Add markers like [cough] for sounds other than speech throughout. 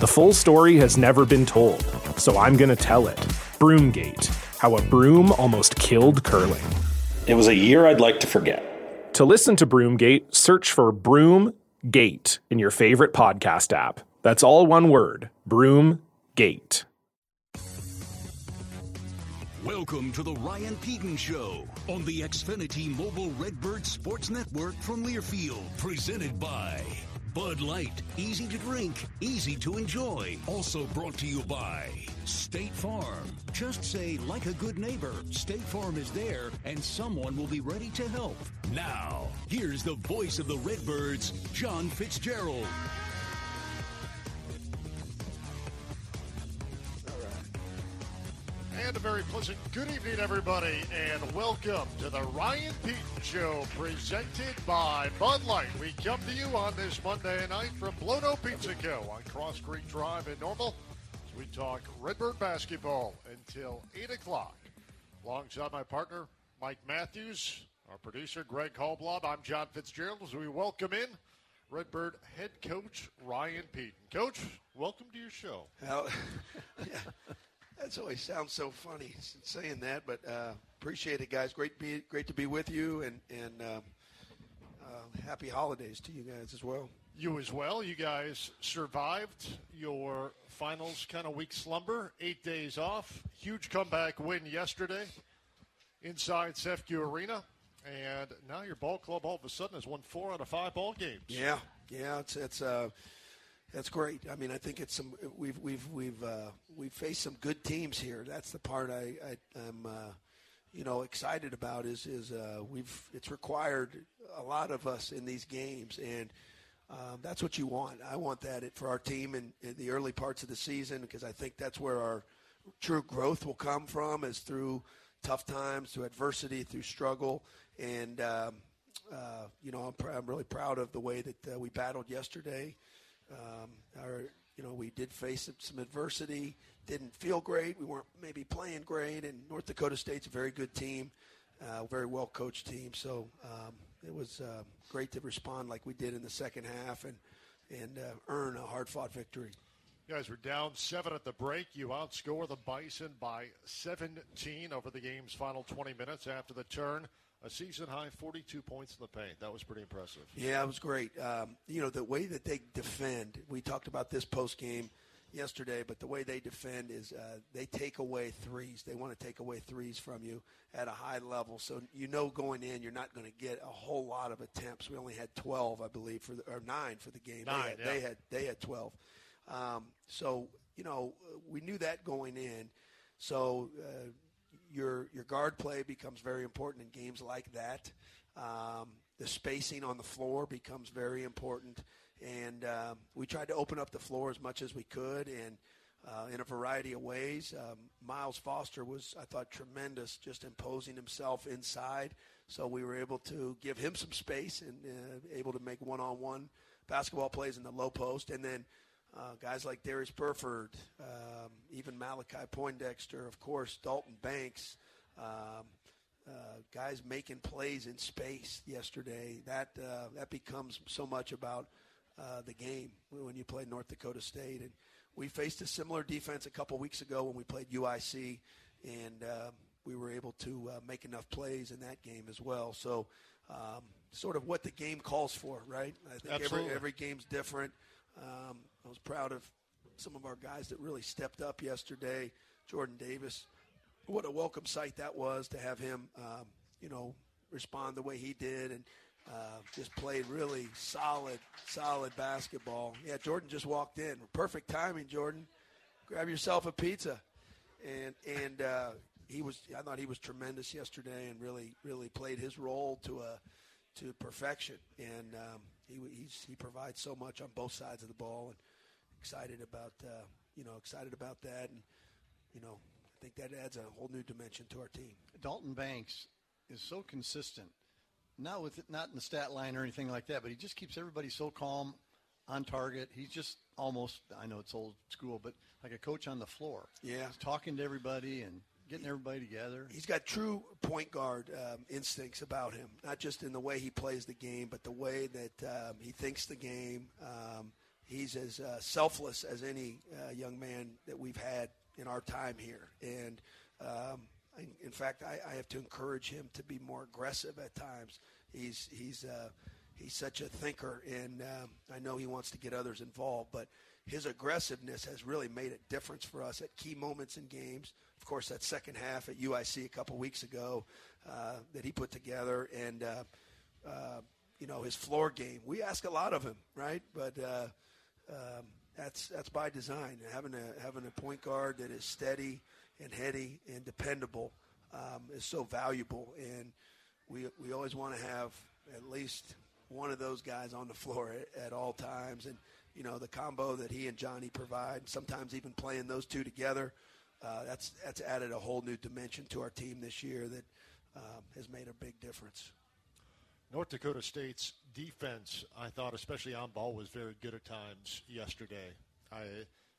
The full story has never been told, so I'm going to tell it. Broomgate How a Broom Almost Killed Curling. It was a year I'd like to forget. To listen to Broomgate, search for Broomgate in your favorite podcast app. That's all one word Broomgate. Welcome to the Ryan Pedon Show on the Xfinity Mobile Redbird Sports Network from Learfield, presented by Bud Light, easy to drink, easy to enjoy. Also brought to you by State Farm. Just say, like a good neighbor, State Farm is there and someone will be ready to help. Now, here's the voice of the Redbirds, John Fitzgerald. And a very pleasant good evening, everybody, and welcome to the Ryan Pedon Show, presented by Bud Light. We come to you on this Monday night from Blono Pizza Co. on Cross Creek Drive in Normal as we talk Redbird basketball until 8 o'clock. Alongside my partner, Mike Matthews, our producer, Greg Hallblob, I'm John Fitzgerald as we welcome in Redbird head coach Ryan Pedon. Coach, welcome to your show. Well, [laughs] yeah. That's always sounds so funny saying that, but uh, appreciate it, guys. Great, be, great to be with you, and and um, uh, happy holidays to you guys as well. You as well. You guys survived your finals kind of week slumber, eight days off. Huge comeback win yesterday inside CEFCU Arena, and now your ball club all of a sudden has won four out of five ball games. Yeah, yeah, it's it's. Uh, that's great. I mean, I think it's some we've we've we've uh, we've faced some good teams here. That's the part I, I am uh, you know excited about is is uh, we've it's required a lot of us in these games, and um, that's what you want. I want that for our team in, in the early parts of the season because I think that's where our true growth will come from is through tough times, through adversity, through struggle, and um, uh, you know I'm, pr- I'm really proud of the way that uh, we battled yesterday. Um, our, you know, we did face some adversity. Didn't feel great. We weren't maybe playing great. And North Dakota State's a very good team, uh, very well coached team. So um, it was uh, great to respond like we did in the second half and and uh, earn a hard fought victory. You guys were down seven at the break. You outscore the Bison by 17 over the game's final 20 minutes after the turn a season high 42 points in the paint. That was pretty impressive. Yeah, it was great. Um, you know, the way that they defend, we talked about this post game yesterday, but the way they defend is uh, they take away threes. They want to take away threes from you at a high level. So you know going in, you're not going to get a whole lot of attempts. We only had 12, I believe, for the, or nine for the game. Nine, they, had, yeah. they had they had 12. Um, so you know we knew that going in. So uh, your your guard play becomes very important in games like that. Um, the spacing on the floor becomes very important, and um, we tried to open up the floor as much as we could, and uh, in a variety of ways. Um, Miles Foster was, I thought, tremendous, just imposing himself inside. So we were able to give him some space and uh, able to make one-on-one basketball plays in the low post, and then. Uh, guys like Darius Burford, um, even Malachi Poindexter, of course, Dalton Banks, um, uh, guys making plays in space yesterday. That uh, that becomes so much about uh, the game when you play North Dakota State. And we faced a similar defense a couple weeks ago when we played UIC, and um, we were able to uh, make enough plays in that game as well. So, um, sort of what the game calls for, right? I think every every game's different. Um, I was proud of some of our guys that really stepped up yesterday. Jordan Davis, what a welcome sight that was to have him, um, you know, respond the way he did and uh, just played really solid, solid basketball. Yeah, Jordan just walked in. Perfect timing, Jordan. Grab yourself a pizza, and and uh, he was. I thought he was tremendous yesterday, and really, really played his role to a to perfection. And um, he he provides so much on both sides of the ball, and excited about uh, you know excited about that, and you know I think that adds a whole new dimension to our team. Dalton Banks is so consistent not with not in the stat line or anything like that, but he just keeps everybody so calm, on target. He's just almost I know it's old school, but like a coach on the floor. Yeah, He's talking to everybody and getting everybody together. He's got true point guard um, instincts about him, not just in the way he plays the game, but the way that um, he thinks the game. Um, he's as uh, selfless as any uh, young man that we've had in our time here, and um, in fact, I, I, have to encourage him to be more aggressive at times. He's he's uh, he's such a thinker, and um, I know he wants to get others involved. But his aggressiveness has really made a difference for us at key moments in games. Of course, that second half at UIC a couple weeks ago uh, that he put together, and uh, uh, you know his floor game. We ask a lot of him, right? But uh, um, that's that's by design. Having a having a point guard that is steady and heady and dependable um, is so valuable. And we, we always want to have at least one of those guys on the floor at, at, all times. And, you know, the combo that he and Johnny provide, sometimes even playing those two together, uh, that's, that's added a whole new dimension to our team this year that um, has made a big difference. North Dakota State's defense, I thought, especially on ball, was very good at times yesterday. I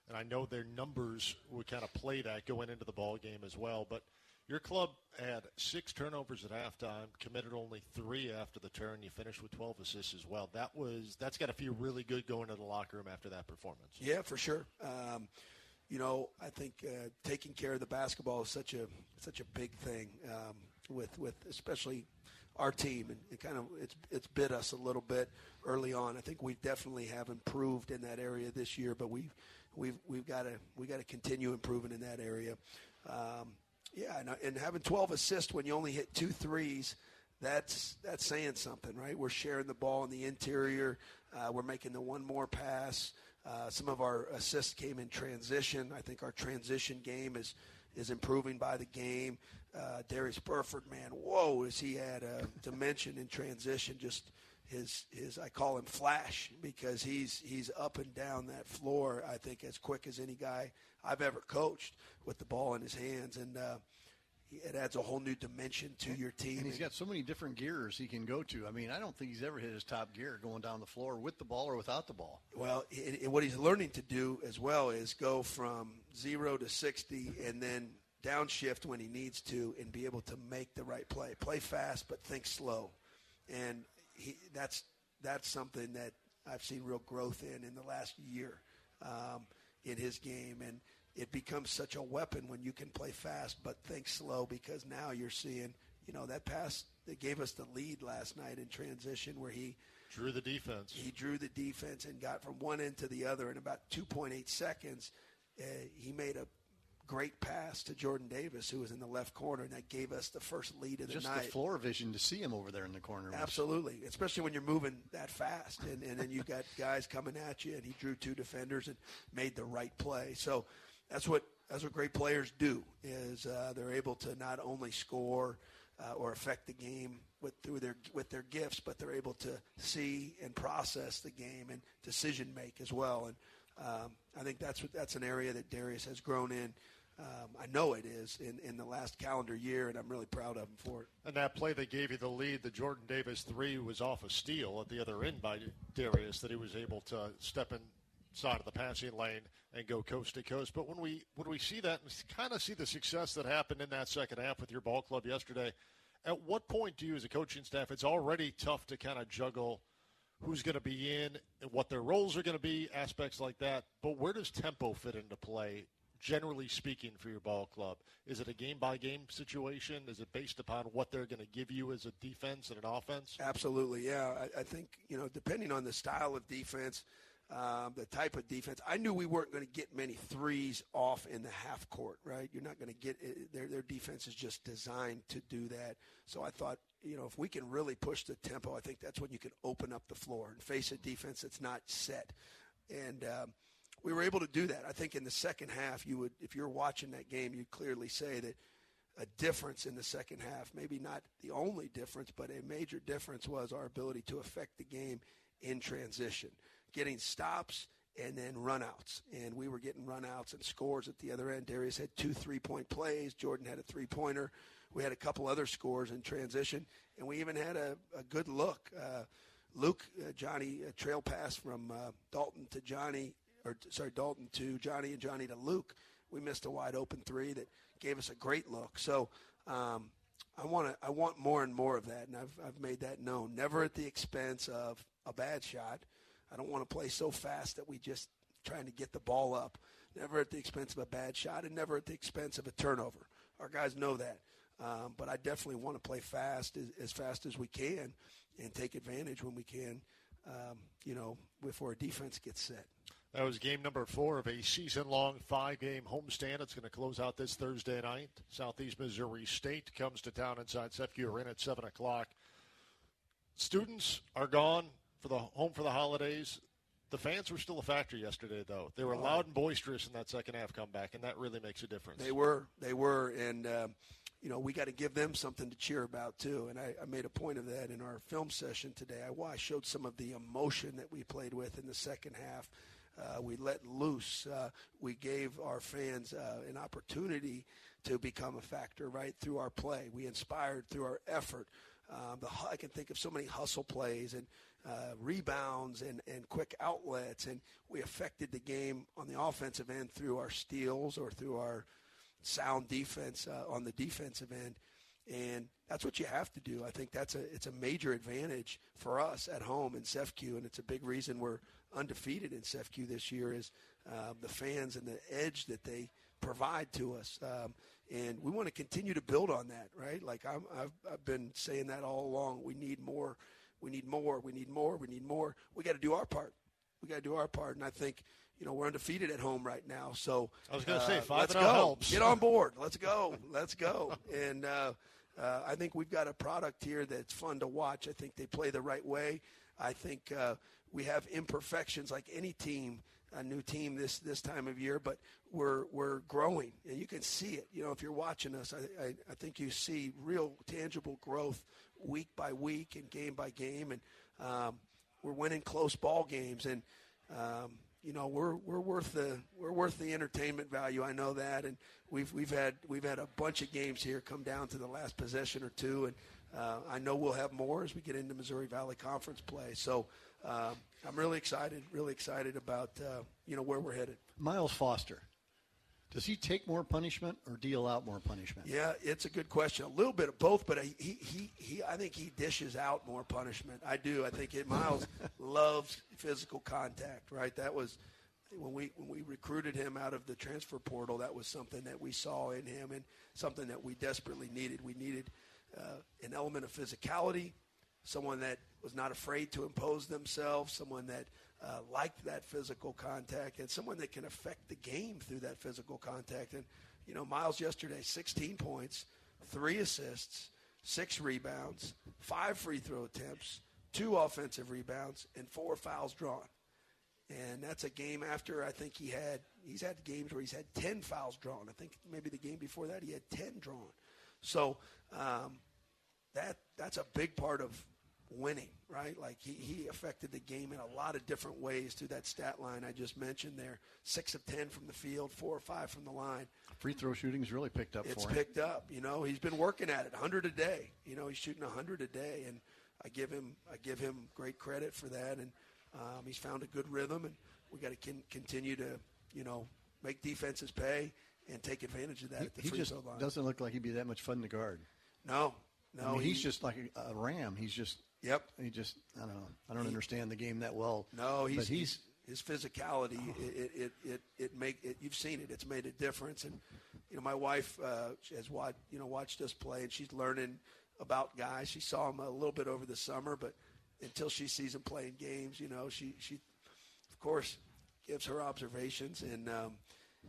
and I know their numbers would kind of play that going into the ball game as well. But your club had six turnovers at halftime, committed only three after the turn. You finished with 12 assists as well. That was that's got to feel really good going to the locker room after that performance. Yeah, for sure. Um, you know, I think uh, taking care of the basketball is such a such a big thing um, with with especially our team, and it kind of it's it's bit us a little bit early on. I think we definitely have improved in that area this year, but we've we've we've got to we got to continue improving in that area. Um, yeah, and, and having 12 assists when you only hit two threes, that's that's saying something, right? We're sharing the ball in the interior. Uh, we're making the one more pass. Uh, some of our assists came in transition. I think our transition game is is improving by the game. Uh, Darius Burford, man, whoa, is he had a dimension in transition, just his his I call him Flash because he's he's up and down that floor. I think as quick as any guy I've ever coached with the ball in his hands, and uh, it adds a whole new dimension to your team. And he's got so many different gears he can go to. I mean, I don't think he's ever hit his top gear going down the floor with the ball or without the ball. Well, it, it, what he's learning to do as well is go from zero to sixty and then downshift when he needs to and be able to make the right play. Play fast, but think slow. And he, that's that's something that I've seen real growth in in the last year um, in his game, and it becomes such a weapon when you can play fast but think slow because now you're seeing you know that pass that gave us the lead last night in transition where he drew the defense. He drew the defense and got from one end to the other in about 2.8 seconds. Uh, he made a great pass to Jordan Davis, who was in the left corner, and that gave us the first lead of the Just night. Just the floor vision to see him over there in the corner. Absolutely, especially when you're moving that fast, and, and then you got guys coming at you, and he drew two defenders and made the right play. So that's what that's what great players do. Is uh, they're able to not only score uh, or affect the game with through their with their gifts, but they're able to see and process the game and decision make as well. And um, I think that's what, that's an area that Darius has grown in. Um, I know it is in, in the last calendar year, and I'm really proud of him for it. And that play that gave you the lead, the Jordan Davis three, was off a steal at the other end by Darius that he was able to step inside of the passing lane and go coast to coast. But when we when we see that and kind of see the success that happened in that second half with your ball club yesterday, at what point do you, as a coaching staff, it's already tough to kind of juggle who's going to be in and what their roles are going to be, aspects like that. But where does tempo fit into play, generally speaking, for your ball club? Is it a game by game situation? Is it based upon what they're going to give you as a defense and an offense? Absolutely, yeah. I, I think, you know, depending on the style of defense, um, the type of defense. I knew we weren't going to get many threes off in the half court, right? You're not going to get it. Their, their defense is just designed to do that. So I thought, you know, if we can really push the tempo, I think that's when you can open up the floor and face a defense that's not set. And um, we were able to do that. I think in the second half, you would, if you're watching that game, you'd clearly say that a difference in the second half, maybe not the only difference, but a major difference was our ability to affect the game in transition getting stops and then runouts. And we were getting runouts and scores at the other end. Darius had two three point plays. Jordan had a three pointer. We had a couple other scores in transition. And we even had a, a good look. Uh, Luke, uh, Johnny, a trail pass from uh, Dalton to Johnny, or sorry, Dalton to Johnny and Johnny to Luke. We missed a wide open three that gave us a great look. So, um, I want to. I want more and more of that, and I've I've made that known. Never at the expense of a bad shot, I don't want to play so fast that we just trying to get the ball up. Never at the expense of a bad shot and never at the expense of a turnover. Our guys know that. Um, but I definitely want to play fast as, as, fast as we can and take advantage when we can, um, you know, before our defense gets set. That was game number four of a season long five game homestand. It's going to close out this Thursday night. Southeast Missouri State comes to town inside CEFCU Arena at 7 o'clock. Students are gone for the home for the holidays. The fans were still a factor yesterday, though. They were loud and boisterous in that second half comeback, and that really makes a difference. They were, they were, and uh, you know we got to give them something to cheer about too. And I, I, made a point of that in our film session today. I, I, showed some of the emotion that we played with in the second half. Uh, we let loose. Uh, we gave our fans uh, an opportunity to become a factor right through our play. We inspired through our effort. Um, the, I can think of so many hustle plays and uh, rebounds and, and quick outlets, and we affected the game on the offensive end through our steals or through our sound defense uh, on the defensive end. And that's what you have to do. I think that's a it's a major advantage for us at home in CEFCU, and it's a big reason we're undefeated in CEFCU this year is uh, the fans and the edge that they provide to us. Um, and we want to continue to build on that, right? Like i have I've been saying that all along. We need more we need more. We need more. We need more. We got to do our part. We got to do our part. And I think, you know, we're undefeated at home right now. So I was going to uh, say 5 let's go. helps. Get on board. Let's go. Let's go. [laughs] and uh, uh, I think we've got a product here that's fun to watch. I think they play the right way. I think uh, we have imperfections like any team a new team this this time of year, but we're we're growing, and you can see it. You know, if you're watching us, I, I, I think you see real tangible growth week by week and game by game, and um, we're winning close ball games, and um, you know we're we're worth the we're worth the entertainment value. I know that, and we've we've had we've had a bunch of games here come down to the last possession or two, and uh, I know we'll have more as we get into Missouri Valley Conference play. So. Um, I'm really excited, really excited about uh, you know where we're headed. Miles Foster, does he take more punishment or deal out more punishment? Yeah, it's a good question. A little bit of both, but he he, he I think he dishes out more punishment. I do. I think it, Miles [laughs] loves physical contact. Right. That was when we when we recruited him out of the transfer portal. That was something that we saw in him and something that we desperately needed. We needed uh, an element of physicality, someone that was not afraid to impose themselves, someone that uh, liked that physical contact, and someone that can affect the game through that physical contact. And, you know, Miles yesterday, 16 points, three assists, six rebounds, five free throw attempts, two offensive rebounds, and four fouls drawn. and that's a game after I think he had he's had games where he's had ten fouls drawn. I think maybe the game before that he had ten drawn. So um, that that's a big part of winning, right? Like he, he affected the game in a lot of different ways through that stat line I just mentioned there. Six of ten from the field, four or five from the line. Free throw shooting's really picked up it's for him. picked up. You know, he's been working at it, hundred a day. You know, he's shooting hundred a day, and I give him I give him great credit for that. And um, he's found a good rhythm, and we got to con- continue to you know make defenses pay and take advantage of that He, at the free just throw line. doesn't look like he'd be that much fun to guard. No, no, I mean, he's he- just like a, a ram. He's just Yep. He just I don't know. I don't He- understand the game that well. No, he's, he's his physicality. It, it, it, it make it, you've seen it. It's made a difference. And you know, my wife uh, has watched you know watched us play, and she's learning about guys. She saw him a little bit over the summer, but until she sees him playing games, you know, she she of course gives her observations and. Um,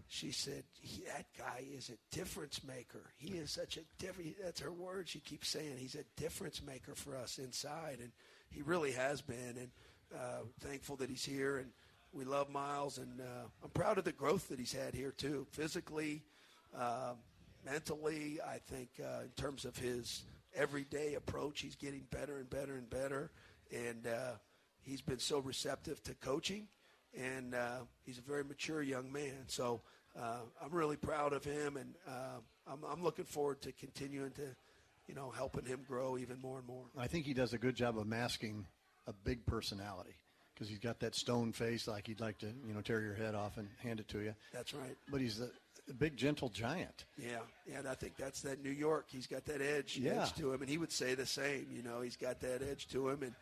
she said, "That guy is a difference maker. He is such a different. That's her word. She keeps saying he's a difference maker for us inside, and he really has been. And uh, thankful that he's here, and we love Miles, and uh, I'm proud of the growth that he's had here too, physically, uh, mentally. I think uh, in terms of his everyday approach, he's getting better and better and better, and uh, he's been so receptive to coaching and uh, he's a very mature young man. So uh, I'm really proud of him, and uh, I'm, I'm looking forward to continuing to, you know, helping him grow even more and more. I think he does a good job of masking a big personality because he's got that stone face, like he'd like to, you know, tear your head off and hand it to you. That's right. But he's a, a big, gentle giant. Yeah, yeah, and I think that's that New York. He's got that edge, Yeah. edge to him, and he would say the same. You know, he's got that edge to him, and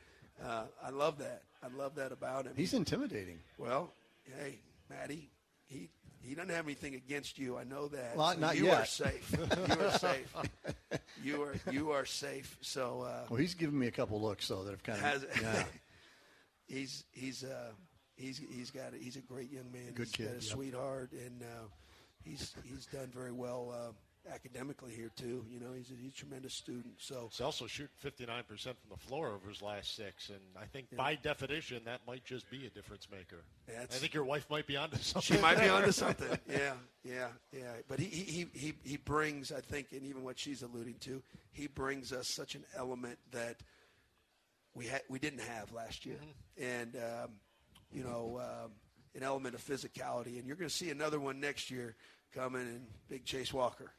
uh, I love that. I love that about him. He's intimidating. Well, hey, Maddie, he he doesn't have anything against you. I know that. Well, not you yet. are safe. You are safe. [laughs] you are you are safe. So uh, Well, he's given me a couple looks though that have kind has, of yeah. [laughs] he's he's uh he's he's got a, he's a great young man. Good He's kid, got a yep. sweetheart, and uh, he's he's done very well uh, academically here too. You know, he's a, he's a tremendous student. So He's also shooting 59% from the floor over his last six, and I think Yeah. by definition that might just be a difference maker. That's- I think your wife might be onto something. She might be onto [laughs] something. Yeah, yeah, yeah. But he, he, he, he, brings, I think, and even what she's alluding to, he brings us such an element that we had we didn't have last year, and um, you know, um, an element of physicality. And you're going to see another one next year coming in Big Chase Walker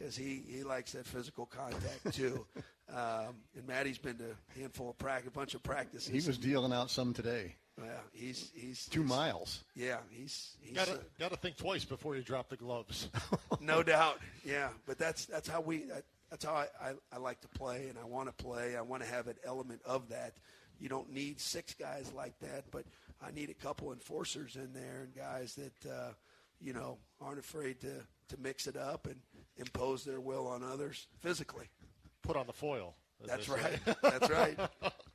because he, he likes that physical contact too. [laughs] um, and Maddie's been to a handful of practice, a bunch of practices. He was dealing out some today. Yeah, he's he's Two he's- miles. Yeah, he's he's Got to uh, got to think twice before you drop the gloves. [laughs] no doubt. Yeah, but that's that's how we that, that's how I, I, I like to play, and I want to play. I want to have an element of that. You don't need six guys like that, but I need a couple enforcers in there and guys that uh, you know aren't afraid to to mix it up and impose their will on others physically. Put on the foil. That's right. That's right.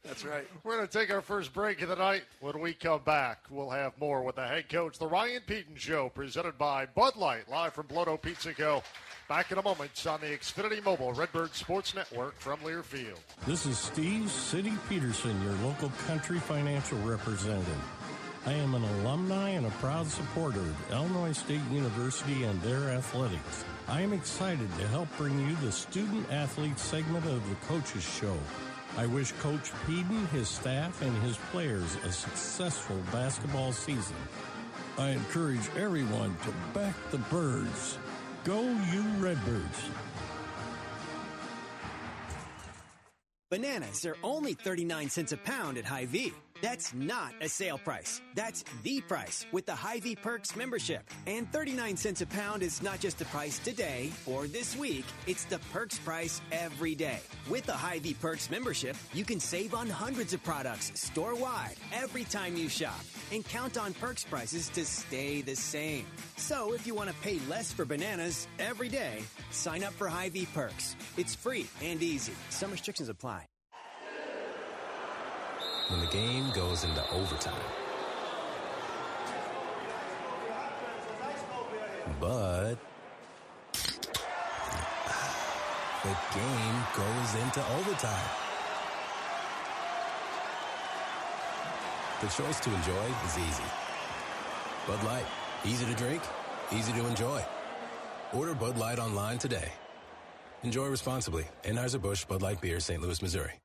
That's right. [laughs] We're going to take our first break of the night. When we come back, we'll have more with the head coach, The Ryan Pedon Show, presented by Bud Light, live from Blodo Pizza Co. Back in a moment on the Xfinity Mobile Redbird Sports Network from Learfield. This is Steve City Peterson, your local country financial representative. I am an alumni and a proud supporter of Illinois State University and their athletics. I am excited to help bring you the student athlete segment of the Coaches Show. I wish Coach Pedon, his staff, and his players a successful basketball season. I encourage everyone to back the birds. Go you Redbirds! Bananas are only 39 cents a pound at Hy-Vee. That's not a sale price. That's the price with the Hy-Vee Perks membership. And 39 cents a pound is not just the price today or this week, it's the Perks price every day. With the Hy-Vee Perks membership, you can save on hundreds of products store-wide every time you shop and count on Perks prices to stay the same. So if you want to pay less for bananas every day, sign up for Hy-Vee Perks. It's free and easy. Some restrictions apply. When the game goes into overtime. But the game goes into overtime. The choice to enjoy is easy. Bud Light. Easy to drink, easy to enjoy. Order Bud Light online today. Enjoy responsibly. Anheuser-Busch Bud Light Beer, St. Louis, Missouri.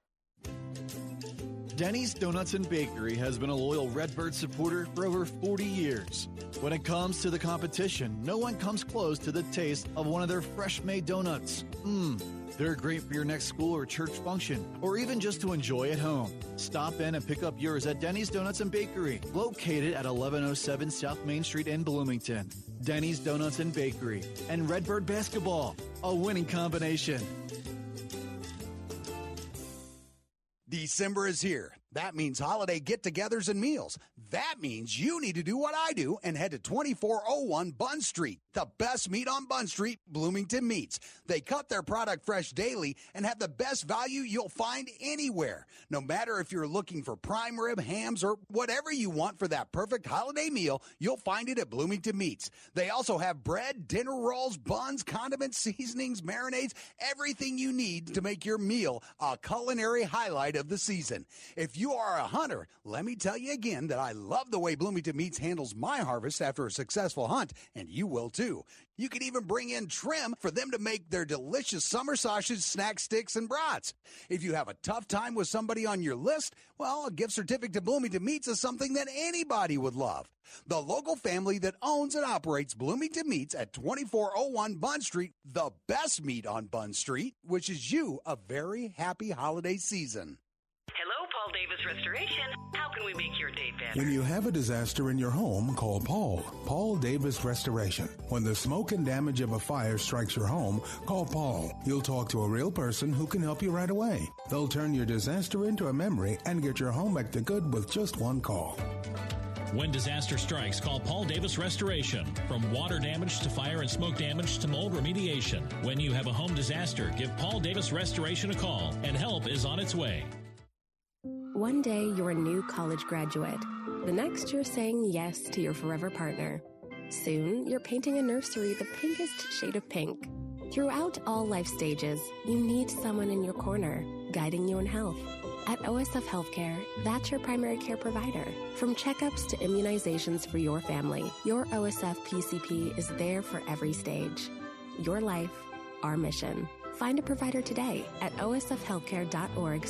Denny's Donuts and Bakery has been a loyal Redbird supporter for over 40 years. When it comes to the competition, no one comes close to the taste of one of their fresh made donuts. Mmm, they're great for your next school or church function, or even just to enjoy at home. Stop in and pick up yours at Denny's Donuts and Bakery, located at 1107 South Main Street in Bloomington. Denny's Donuts and Bakery and Redbird Basketball, a winning combination. December is here. That means holiday get togethers and meals. That means you need to do what I do and head to 2401 Bunn Street. The best meat on Bunn Street, Bloomington Meats. They cut their product fresh daily and have the best value you'll find anywhere. No matter if you're looking for prime rib, hams, or whatever you want for that perfect holiday meal, you'll find it at Bloomington Meats. They also have bread, dinner rolls, buns, condiments, [laughs] seasonings, marinades, everything you need to make your meal a culinary highlight of the season. If you are a hunter, let me tell you again that I love the way Bloomington Meats handles my harvest after a successful hunt, and you will too. You can even bring in trim for them to make their delicious summer sausage, snack sticks, and brats. If you have a tough time with somebody on your list, well, a gift certificate to Bloomington Meats is something that anybody would love. The local family that owns and operates Bloomington Meats at 2401 Bunn Street, the best meat on Bunn Street, wishes you a very happy holiday season. Hello, Paul Davis Restoration. How can we make your day better? When you have a disaster in your home, call Paul. Paul Davis Restoration. When the smoke and damage of a fire strikes your home, call Paul. You'll talk to a real person who can help you right away. They'll turn your disaster into a memory and get your home back to good with just one call. When disaster strikes, call Paul Davis Restoration. From water damage to fire and smoke damage to mold remediation. When you have a home disaster, give Paul Davis Restoration a call, and help is on its way. One day you're a new college graduate. The next you're saying yes to your forever partner. Soon you're painting a nursery the pinkest shade of pink. Throughout all life stages, you need someone in your corner, guiding you in health. At OSF Healthcare, that's your primary care provider. From checkups to immunizations for your family, your OSF PCP is there for every stage. Your life, our mission. Find a provider today at osfhealthcare.org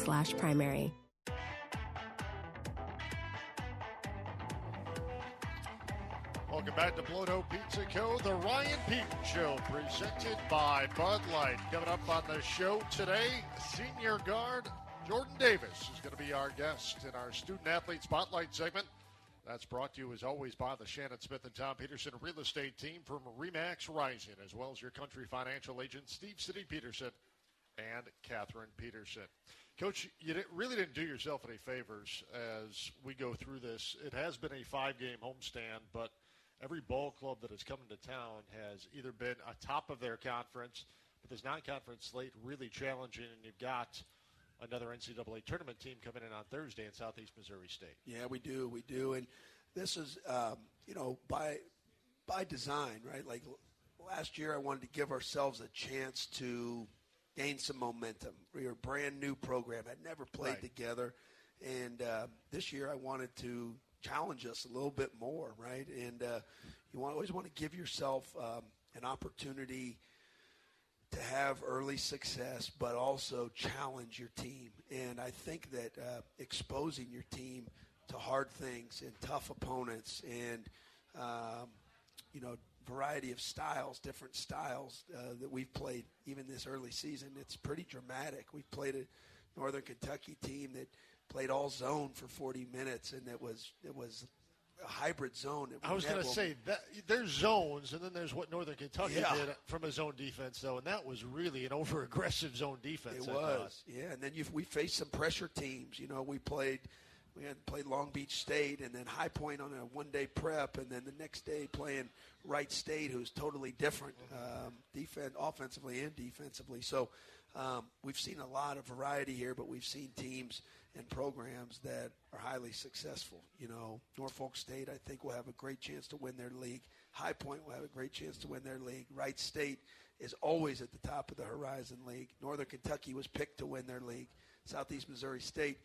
Welcome back to Blodo Pizza Co., the Ryan Pedon Show, presented by Bud Light. Coming up on the show today, senior guard Jordan Davis is going to be our guest in our Student Athlete Spotlight segment. That's brought to you, as always, by the Shannon Smith and Tom Peterson Real Estate Team from REMAX Rising, as well as your country financial agent, Steve City Peterson and Catherine Peterson. Coach, you really didn't do yourself any favors as we go through this. It has been a five game homestand, but every ball club that has come into town has either been atop of their conference, but this non conference slate really challenging, and you've got another NCAA tournament team coming in on Thursday in Southeast Missouri State. Yeah, we do, we do, and this is um, you know by by design, right? Like last year, I wanted to give ourselves a chance to gain some momentum. We were a brand new program, had never played Right. together, and uh, this year I wanted to challenge us a little bit more, right? And uh, you want, always want to give yourself um, an opportunity to have early success, but also challenge your team. And I think that uh, exposing your team to hard things and tough opponents and, um, you know, variety of styles, different styles uh, that we've played even this early season, it's pretty dramatic. We've played a Northern Kentucky team that played all zone for 40 minutes, and it was it was a hybrid zone. I was going to say that there's zones, and then there's what Northern Kentucky Yeah. did from a zone defense, though, and that was really an [laughs] over-aggressive zone defense. It I thought. was, yeah. And then you, we faced some pressure teams. You know, we played, we had played Long Beach State, and then High Point on a one-day prep, and then the next day playing Wright State, who's totally different, um, defense, offensively and defensively. So um, we've seen a lot of variety here, but we've seen teams and programs that are highly successful. You know, Norfolk State, I think, will have a great chance to win their league. High Point will have a great chance to win their league. Wright State is always at the top of the Horizon League. Northern Kentucky was picked to win their league. Southeast Missouri State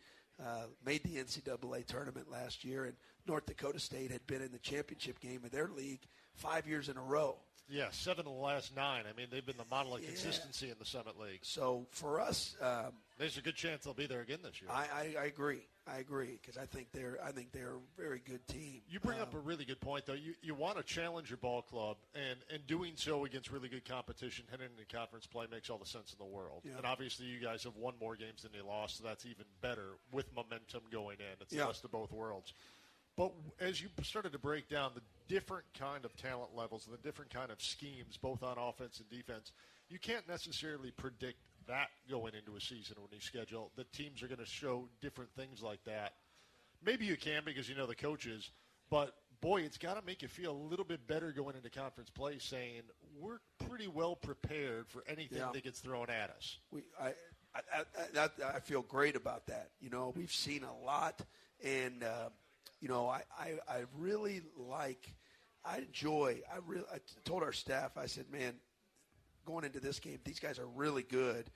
uh, made the NCAA tournament last year, and North Dakota State had been in the championship game of their league five years in a row. Yeah, seven of the last nine. I mean, they've been the model of yeah. consistency in the Summit League. So for us, um, there's a good chance they'll be there again this year. I, I, I agree. I agree because I think they're I think they're a very good team. You bring um, up a really good point though. You you want to challenge your ball club, and and doing so against really good competition heading into conference play makes all the sense in the world. Yeah. And obviously, you guys have won more games than you lost, so that's even better with momentum going in. It's yeah. the best of both worlds. But as you started to break down the different kind of talent levels and the different kind of schemes, both on offense and defense, you can't necessarily predict that going into a season when you schedule. The teams are going to show different things like that. Maybe you can because you know the coaches, but boy, it's got to make you feel a little bit better going into conference play, saying we're pretty well prepared for anything yeah. that gets thrown at us. We, I, I, I, I, feel great about that. You know, we've seen a lot, and uh, you know, I, I, I really like, I enjoy. I really, I told our staff, I said, man, going into this game, these guys are really good.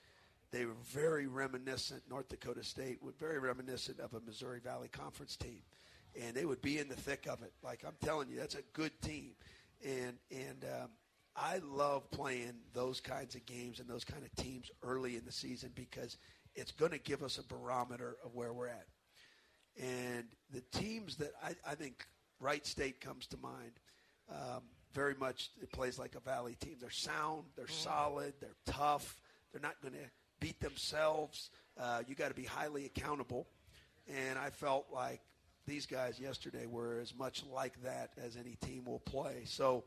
They were very reminiscent. North Dakota State was very reminiscent of a Missouri Valley Conference team, and they would be in the thick of it. Like I'm telling you, that's a good team, and and um, I love playing those kinds of games and those kind of teams early in the season because it's going to give us a barometer of where we're at. And the teams that I, I think Wright State comes to mind. Um, very much it plays like a Valley team. They're sound, they're mm. solid, they're tough. They're not going to beat themselves. Uh, you got to be highly accountable. And I felt like these guys yesterday were as much like that as any team will play. So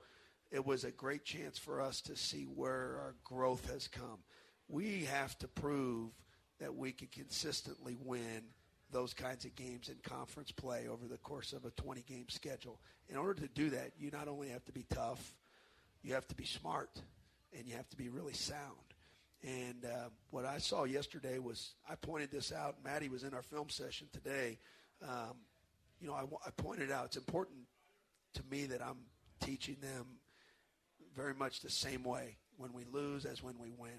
it was a great chance for us to see where our growth has come. We have to prove that we can consistently win those kinds of games in conference play over the course of a 20 game schedule. In order to do that, you not only have to be tough, you have to be smart, and you have to be really sound. And uh, what I saw yesterday was I pointed this out. Maddie was in our film session today. Um, you know, I, I pointed out it's important to me that I'm teaching them very much the same way when we lose as when we win.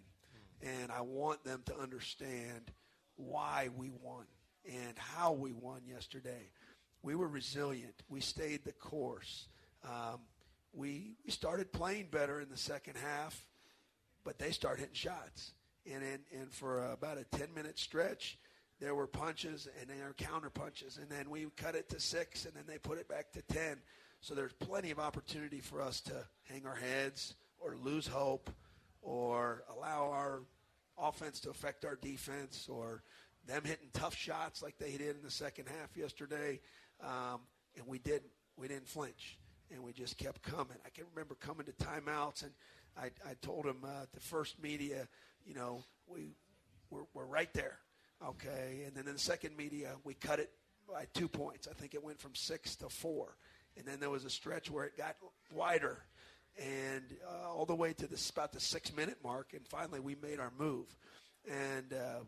Mm. And I want them to understand why we won and how we won yesterday. We were resilient. We stayed the course. Um, we, we started playing better in the second half, but they started hitting shots. And, in, and for about a 10 minute stretch, there were punches and there were counter punches. And then we cut it to six, and then they put it back to 10. So there's plenty of opportunity for us to hang our heads or lose hope or allow our offense to affect our defense or them hitting tough shots like they did in the second half yesterday, um, and we didn't. We didn't flinch, and we just kept coming. I can remember coming to timeouts, and I, I told them uh, the first media, you know, we we're, we're right there, okay. And then in the second media, we cut it by two points. I think it went from six to four, and then there was a stretch where it got wider, and uh, all the way to this about the six minute mark, and finally we made our move, and uh,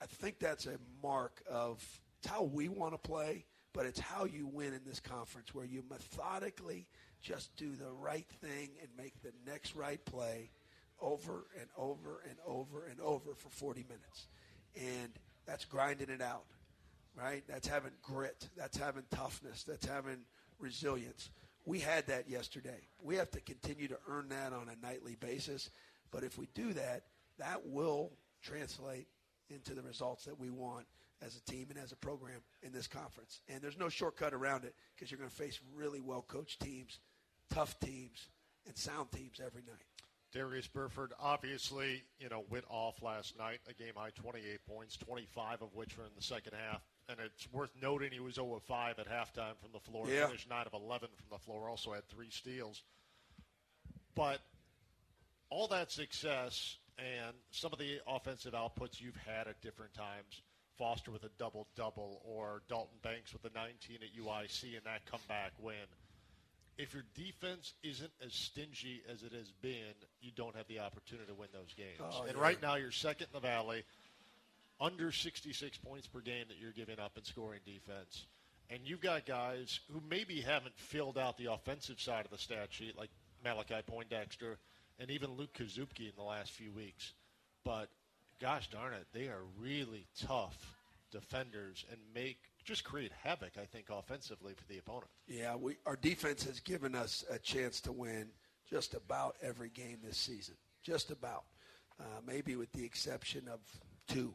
I think that's a mark of how we want to play, but it's how you win in this conference, where you methodically just do the right thing and make the next right play over and over and over and over for 40 minutes. And that's grinding it out, right? That's having grit. That's having toughness. That's having resilience. We had that yesterday. We have to continue to earn that on a nightly basis. But if we do that, that will translate into the results that we want as a team and as a program in this conference. And there's no shortcut around it because you're going to face really well coached teams, tough teams, and sound teams every night. Darius Burford obviously, you know, went off last night, a game high 28 points, 25 of which were in the second half. And it's worth noting he was 0 of 5 at halftime from the floor, yeah. finished 9 of 11 from the floor, also had three steals. But all that success and some of the offensive outputs you've had at different times. Foster with a double double, or Dalton Banks with a 19 at UIC and that comeback win. If your defense isn't as stingy as it has been, you don't have the opportunity to win those games. Oh, and yeah. right now, you're second in the Valley, under 66 points per game that you're giving up in scoring defense. And you've got guys who maybe haven't filled out the offensive side of the stat sheet, like Malachi Poindexter and even Luke Kasubke in the last few weeks. But gosh darn it, they are really tough defenders and make just create havoc. I think offensively for the opponent. Yeah, we our defense has given us a chance to win just about every game this season. Just about, uh, maybe with the exception of two.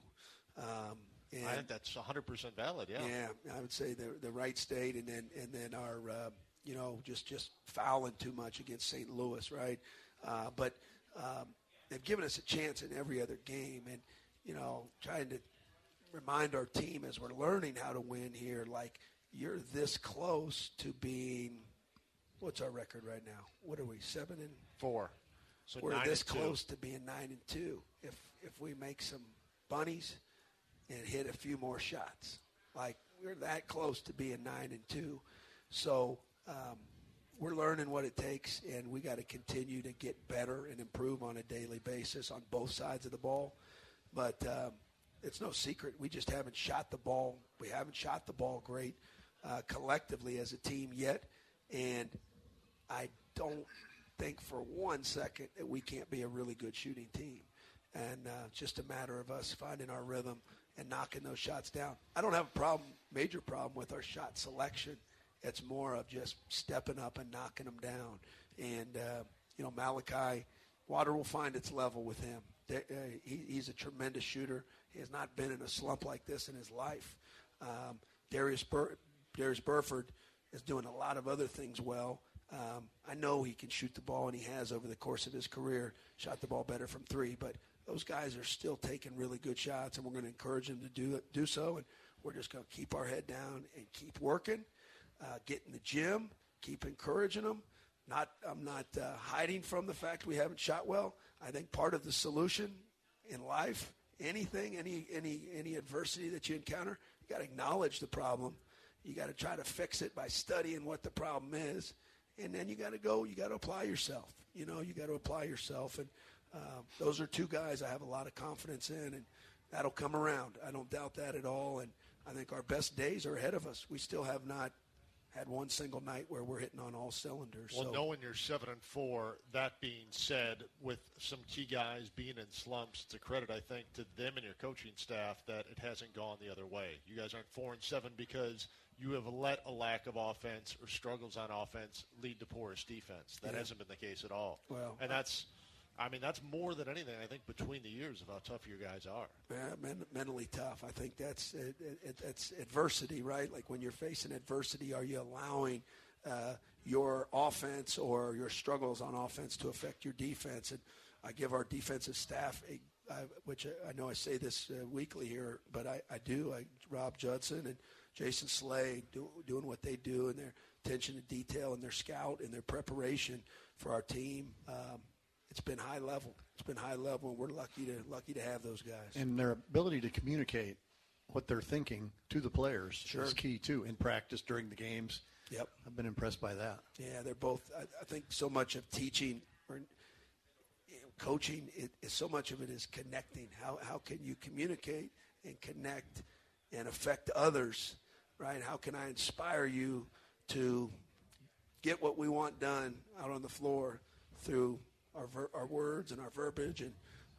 Um, and I think that's 100 percent valid. Yeah. Yeah, I would say the the Wright State, and then and then our uh, you know just just fouling too much against St. Louis, right? Uh, but um, they've given us a chance in every other game, and you know trying to remind our team as we're learning how to win here, like you're this close to being. What's our record right now? What are we? Seven and four. So we're this close to being nine and two. If if we make some bunnies and hit a few more shots, like we're that close to being nine and two. So um, we're learning what it takes, and we got to continue to get better and improve on a daily basis on both sides of the ball. But um, it's no secret we just haven't shot the ball. We haven't shot the ball great uh, collectively as a team yet, and I don't think for one second that we can't be a really good shooting team. And uh, just a matter of us finding our rhythm and knocking those shots down. I don't have a problem, major problem with our shot selection. It's more of just stepping up and knocking them down. And uh, you know, Malachi, water will find its level with him. Uh, he, he's a tremendous shooter. He has not been in a slump like this in his life. Um, Darius Bur- Darius Burford is doing a lot of other things well. Um, I know he can shoot the ball, and he has over the course of his career shot the ball better from three. But those guys are still taking really good shots, and we're going to encourage them to do do so. And we're just going to keep our head down and keep working, uh, get in the gym, keep encouraging them. Not, I'm not uh, hiding from the fact we haven't shot well. I think part of the solution in life, anything, any any any adversity that you encounter, you got to acknowledge the problem. You got to try to fix it by studying what the problem is, and then you got to go. You got to apply yourself. You know, you got to apply yourself, and uh, those are two guys I have a lot of confidence in, and that'll come around. I don't doubt that at all, and I think our best days are ahead of us. We still have not had one single night where we're hitting on all cylinders. Well, so. knowing you're seven and four, that being said, with some key guys being in slumps, it's a credit I think to them and your coaching staff that it hasn't gone the other way. You guys aren't four and seven because you have let a lack of offense or struggles on offense lead to porous defense. That Yeah. hasn't been the case at all. Well, and that's, I mean, that's more than anything I think between the years of how tough your guys are. Yeah, men- mentally tough. I think that's it, it, it's adversity, right? Like when you're facing adversity, are you allowing uh, your offense or your struggles on offense to affect your defense? And I give our defensive staff, a, I, which I, I know I say this uh, weekly here, but I, I do. I, Rob Judson and Jason Slay do, doing what they do and their attention to detail and their scout and their preparation for our team. Um, it's been high level. It's been high level, and we're lucky to lucky to have those guys. And their ability to communicate what they're thinking to the players Sure. is key too in practice during the games. Yep. I've been impressed by that. Yeah, they're both. I, I think so much of teaching or coaching it, is so much of it is connecting. How how can you communicate and connect and affect others, right? How can I inspire you to get what we want done out on the floor through our ver- our words and our verbiage and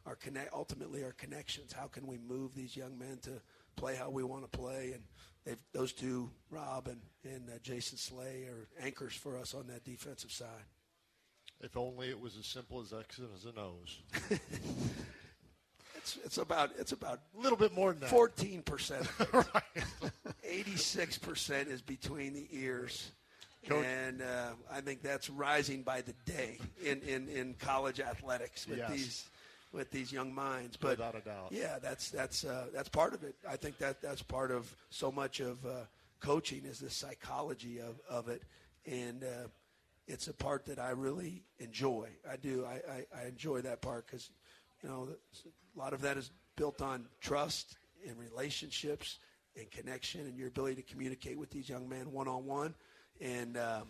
our connect ultimately our connections. How can we move these young men to play how we want to play? And they've those two, Rob and and uh, Jason Slay, are anchors for us on that defensive side. If only it was as simple as X and as a nose. [laughs] It's it's about it's about a little bit more than that. Fourteen percent. [laughs] Eighty six percent is between the ears. Coach- and uh, I think that's rising by the day in, in, in college athletics with Yes. these with these young minds. But Without a doubt. yeah, that's that's uh, that's part of it. I think that that's part of so much of uh, coaching is the psychology of, of it, and uh, it's a part that I really enjoy. I do. I, I, I enjoy that part because you know a lot of that is built on trust and relationships and connection and your ability to communicate with these young men one on one, and um,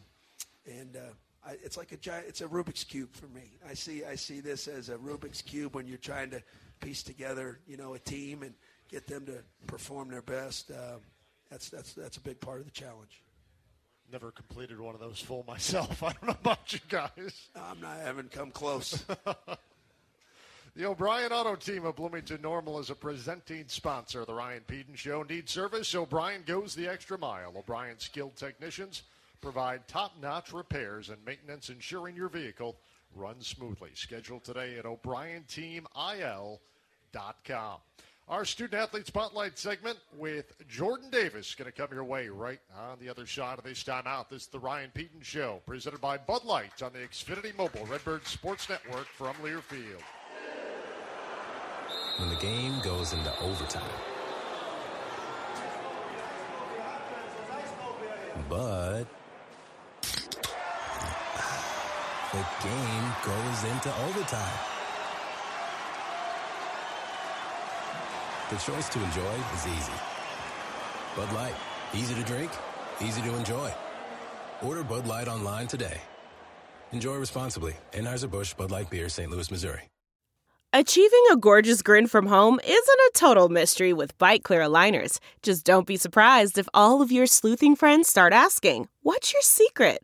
and. Uh, I, it's like a giant. It's a Rubik's cube for me. I see. I see this as a Rubik's cube when you're trying to piece together, you know, a team and get them to perform their best. Um, that's that's that's a big part of the challenge. Never completed one of those full myself. [laughs] I don't know about you guys. I'm not. I haven't come close. [laughs] The O'Brien Auto Team of Bloomington Normal is a presenting sponsor of the Ryan Pedon Show. Need service? O'Brien goes the extra mile. O'Brien skilled technicians provide top-notch repairs and maintenance, ensuring your vehicle runs smoothly. Schedule today at o'brienteamil.com. Our student athlete spotlight segment with Jordan Davis going to come your way right on the other side of this timeout. This is the Ryan Pedon Show, presented by Bud Light on the Xfinity Mobile Redbird Sports Network from Learfield when the game goes into overtime. But the game goes into overtime. The choice to enjoy is easy. Bud Light, easy to drink, easy to enjoy. Order Bud Light online today. Enjoy responsibly. Anheuser-Busch Bud Light Beer, St. Louis, Missouri. Achieving a gorgeous grin from home isn't a total mystery with Byte clear aligners. Just don't be surprised if all of your sleuthing friends start asking, What's your secret?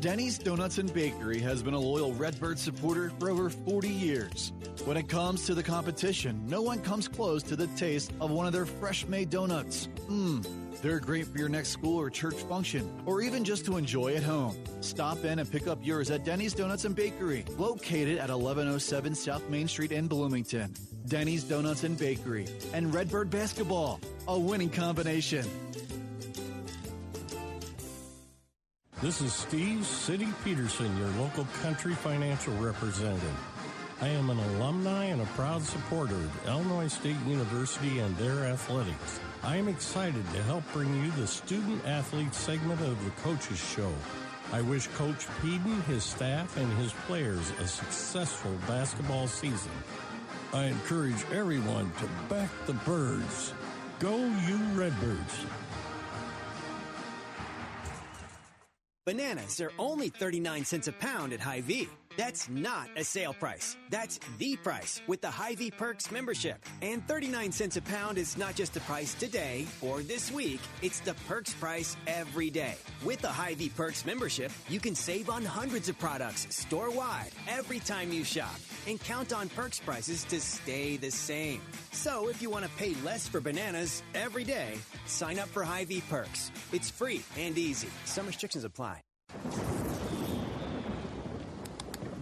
Denny's Donuts and Bakery has been a loyal Redbird supporter for over 40 years. When it comes to the competition, no one comes close to the taste of one of their fresh made donuts. Mmm they're great for your next school or church function, or even just to enjoy at home. Stop in and pick up yours at Denny's Donuts and Bakery, located at 1107 South Main Street in Bloomington. Denny's Donuts and Bakery and Redbird Basketball, a winning combination. This is Steve City Peterson, your local country financial representative. I am an alumni and a proud supporter of Illinois State University and their athletics. I am excited to help bring you the student athlete segment of the Coaches Show. I wish Coach Pedon, his staff, and his players a successful basketball season. I encourage everyone to back the birds. Go you Redbirds! Bananas are only 39 cents a pound at Hy-Vee. That's not a sale price. That's the price with the Hy-Vee Perks membership. And 39 cents a pound is not just the price today or this week, it's the perks price every day. With the Hy-Vee Perks membership, you can save on hundreds of products store wide every time you shop and count on perks prices to stay the same. So if you want to pay less for bananas every day, sign up for Hy-Vee Perks. It's free and easy. Some restrictions apply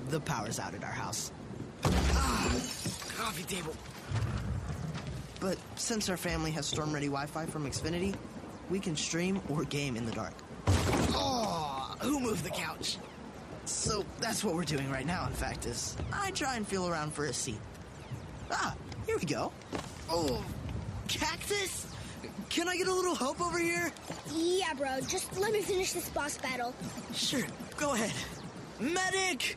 the power's out at our house. Ah, coffee table. But since our family has storm-ready Wi-Fi from Xfinity, we can stream or game in the dark. Oh, who moved the couch? So that's what we're doing right now, in fact, is I try and feel around for a seat. Ah, here we go. Oh, cactus? Can I get a little help over here? Yeah, bro. Just let me finish this boss battle. Sure, go ahead. Medic!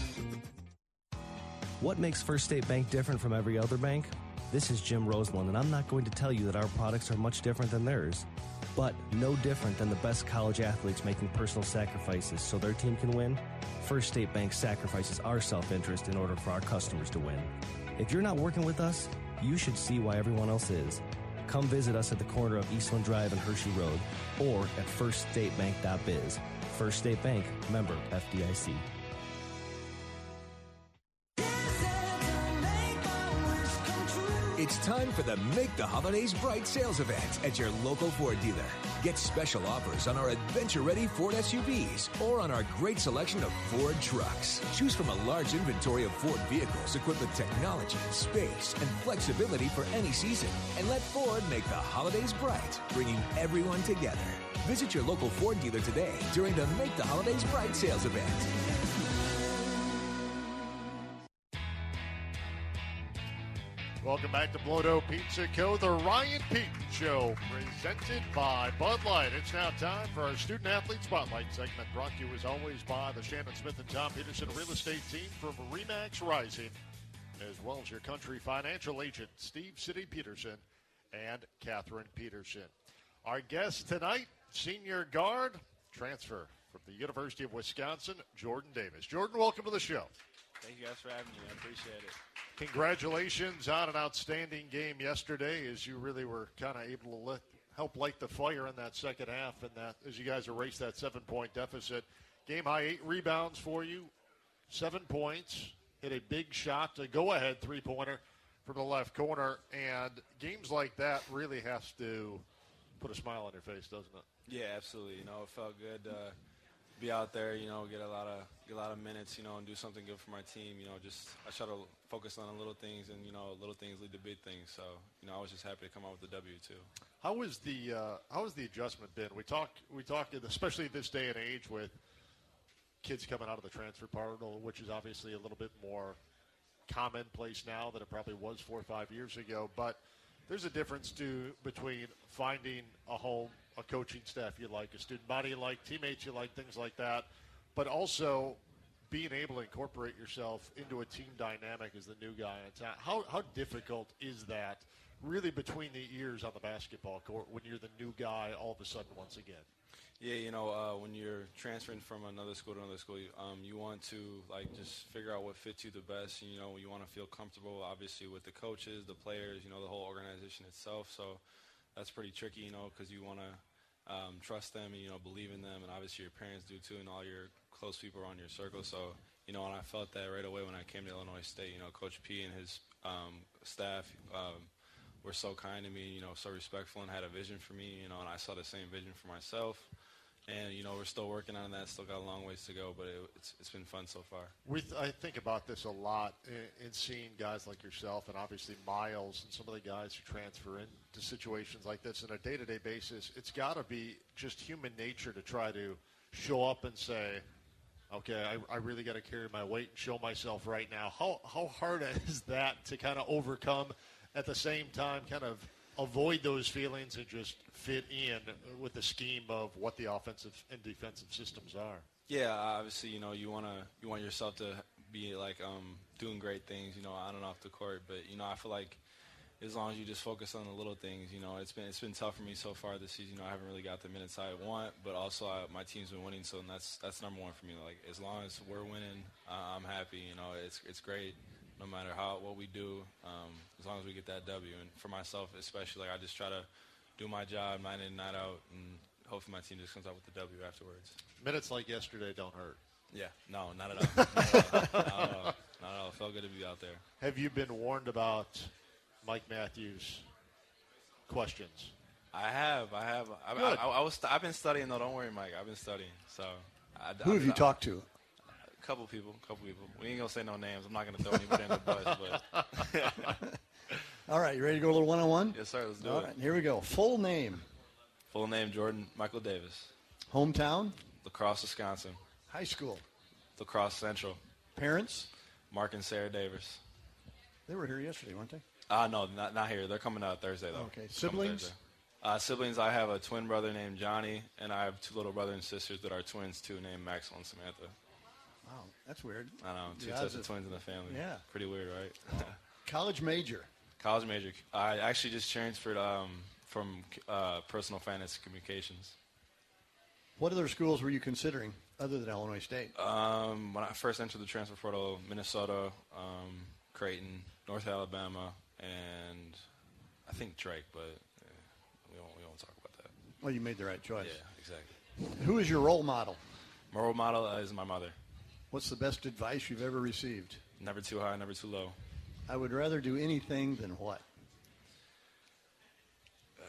What makes First State Bank different from every other bank? This is Jim Roseland, and I'm not going to tell you that our products are much different than theirs, but no different than the best college athletes making personal sacrifices so their team can win. First State Bank sacrifices our self interest in order for our customers to win. If you're not working with us, you should see why everyone else is. Come visit us at the corner of Eastland Drive and Hershey Road or at firststatebank.biz. First State Bank, member FDIC. It's time for the Make the Holidays Bright sales event at your local Ford dealer. Get special offers on our adventure ready Ford SUVs or on our great selection of Ford trucks. Choose from a large inventory of Ford vehicles equipped with technology, space, and flexibility for any season. And let Ford make the holidays bright, bringing everyone together. Visit your local Ford dealer today during the Make the Holidays Bright sales event. Welcome back to Blono Pizza Co., the Ryan Pedon Show, presented by Bud Light. It's now time for our Student Athlete Spotlight segment, brought to you as always by the Shannon Smith and Tom Peterson Real Estate Team from Remax Rising, as well as your country financial agent, Steve City Peterson and Catherine Peterson. Our guest tonight, senior guard, transfer from the University of Wisconsin, Jordan Davis. Jordan, welcome to the show. Thank you guys for having me. I appreciate it. Congratulations on an outstanding game yesterday, as you really were kind of able to help light the fire in that second half, and that as you guys erased that seven-point deficit. Game high eight rebounds for you, seven points, hit a big shot, a go-ahead three-pointer from the left corner, and games like that really has to put a smile on your face, doesn't it? Yeah, absolutely. You know, it felt good. Uh, be out there, you know, get a lot of get a lot of minutes, you know, and do something good for my team. You know, just I try to focus on the little things, and you know, little things lead to big things. So, you know, I was just happy to come out with the W too. How was the uh, how has the adjustment been? We talk we talk especially this day and age with kids coming out of the transfer portal, which is obviously a little bit more commonplace now than it probably was four or five years ago. But there's a difference to between finding a home, a coaching staff you like, a student body you like, teammates you like, things like that, but also being able to incorporate yourself into a team dynamic as the new guy town. How how difficult is that? Really, between the ears on the basketball court when you're the new guy all of a sudden once again. Yeah, you know, uh, when you're transferring from another school to another school, you, um, you want to like just figure out what fits you the best. You know, you want to feel comfortable, obviously, with the coaches, the players, you know, the whole organization itself. So that's pretty tricky, you know, because you want to um, trust them and you know believe in them, and obviously your parents do too, and all your close people around your circle. So you know, and I felt that right away when I came to Illinois State. You know, Coach P and his um, staff. Um, were so kind to me, you know, so respectful and had a vision for me, you know, and I saw the same vision for myself. And you know we're still working on that. Still got a long ways to go, but it, it's it's been fun so far. We th- I think about this a lot in, in seeing guys like yourself and obviously Miles and some of the guys who transfer into situations like this on a day-to-day basis. It's got to be just human nature to try to show up and say, "Okay, I, I really got to carry my weight and show myself right now." How how hard [laughs] is that to kind of overcome? At the same time, kind of avoid those feelings and just fit in with the scheme of what the offensive and defensive systems are. Yeah, obviously, you know, you want to you want yourself to be like um, doing great things, you know, on and off the court. But you know, I feel like as long as you just focus on the little things, you know, it's been it's been tough for me so far this season. You know, I haven't really got the minutes I want, but also I, my team's been winning, so that's that's number one for me. Like as long as we're winning, uh, I'm happy. You know, it's it's great no matter how what we do, um, as long as we get that W. And for myself, especially, like I just try to do my job night in, night out, and hopefully my team just comes out with the W afterwards. Minutes like yesterday don't hurt. Yeah, no, not at all. not, at all. not at all. Not at all. Felt good to be out there. Have you been warned about Mike Matthews questions? I have. I have. I, I, I, I was. I've been studying though. Don't worry, Mike. I've been studying. So. I, Who have you talked to? A couple people, couple people. We ain't gonna say no names. I'm not gonna throw anybody in the bus, but. [laughs] All right, you ready to go a little one-on-one? Yes, sir. Let's do All it. right, here we go. Full name. Full name: Jordan Michael Davis. Hometown. La Crosse, Wisconsin. High school. La Crosse Central. Parents. Mark and Sarah Davis. They were here yesterday, weren't they? Uh, no, not, not here. They're coming out Thursday, though. Okay. Siblings? Uh, siblings, I have a twin brother named Johnny, and I have two little brothers and sisters that are twins, too, named Maxwell and Samantha. Wow, that's weird. I know, two sets of twins in the family. Yeah. Pretty weird, right? [laughs] College major. College major. I actually just transferred um, from uh, personal finance to communications. What other schools were you considering other than Illinois State? Um, when I first entered the transfer portal, Minnesota, um, Creighton, North Alabama, and I think Drake, but eh, we won't we won't talk about that. Well, you made the right choice. Yeah, exactly. Who is your role model? My role model is my mother. What's the best advice you've ever received? Never too high, never too low. I would rather do anything than what?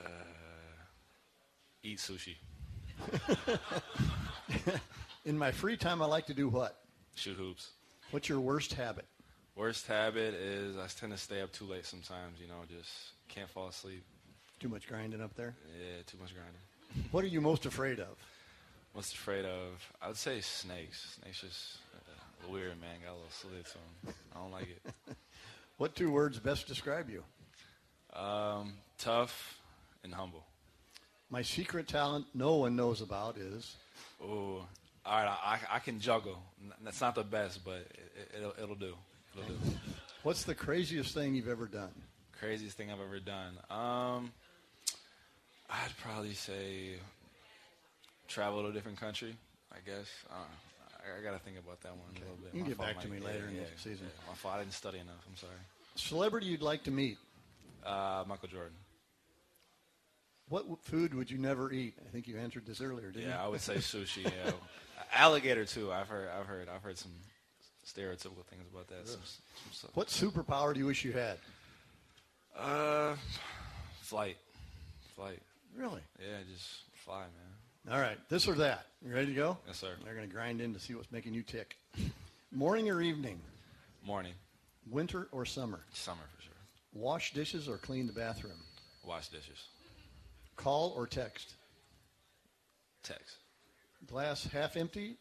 Uh, eat sushi. [laughs] In my free time, I like to do what? Shoot hoops. What's your worst habit? Worst habit is I tend to stay up too late sometimes, you know, just can't fall asleep. Too much grinding up there? Yeah, too much grinding. What are you most afraid of? Most afraid of? I would say snakes. Snakes just uh, weird, man. Got a little slit to them. I don't like it. [laughs] What two words best describe you? Um, tough and humble. My secret talent no one knows about is Oh, all right. I, I can juggle. That's not the best, but it, it, it'll, it'll do. It'll do. what's the craziest thing you've ever done? Craziest thing I've ever done. Um, I'd probably say travel to a different country. I guess. Uh, I, I got to think about that one a little bit. You can My get back to me later Yeah, in the season. yeah. My fault. I didn't study enough. I'm sorry. Celebrity you'd like to meet? Uh, Michael Jordan. What w- food would you never eat? I think you answered this earlier, didn't you? Yeah, I would say [laughs] sushi. Yeah, alligator too. I've heard. I've heard. I've heard some stereotypical things about that. Some, some stuff. What superpower do you wish you had? Uh, flight. Flight. Really? Yeah, just fly, man. All right, this or that. You ready to go? Yes, sir. They're going to grind in to see what's making you tick. Morning or evening? Morning. Winter or summer? Summer for sure. Wash dishes or clean the bathroom? Wash dishes. Call or text? Text. Glass half empty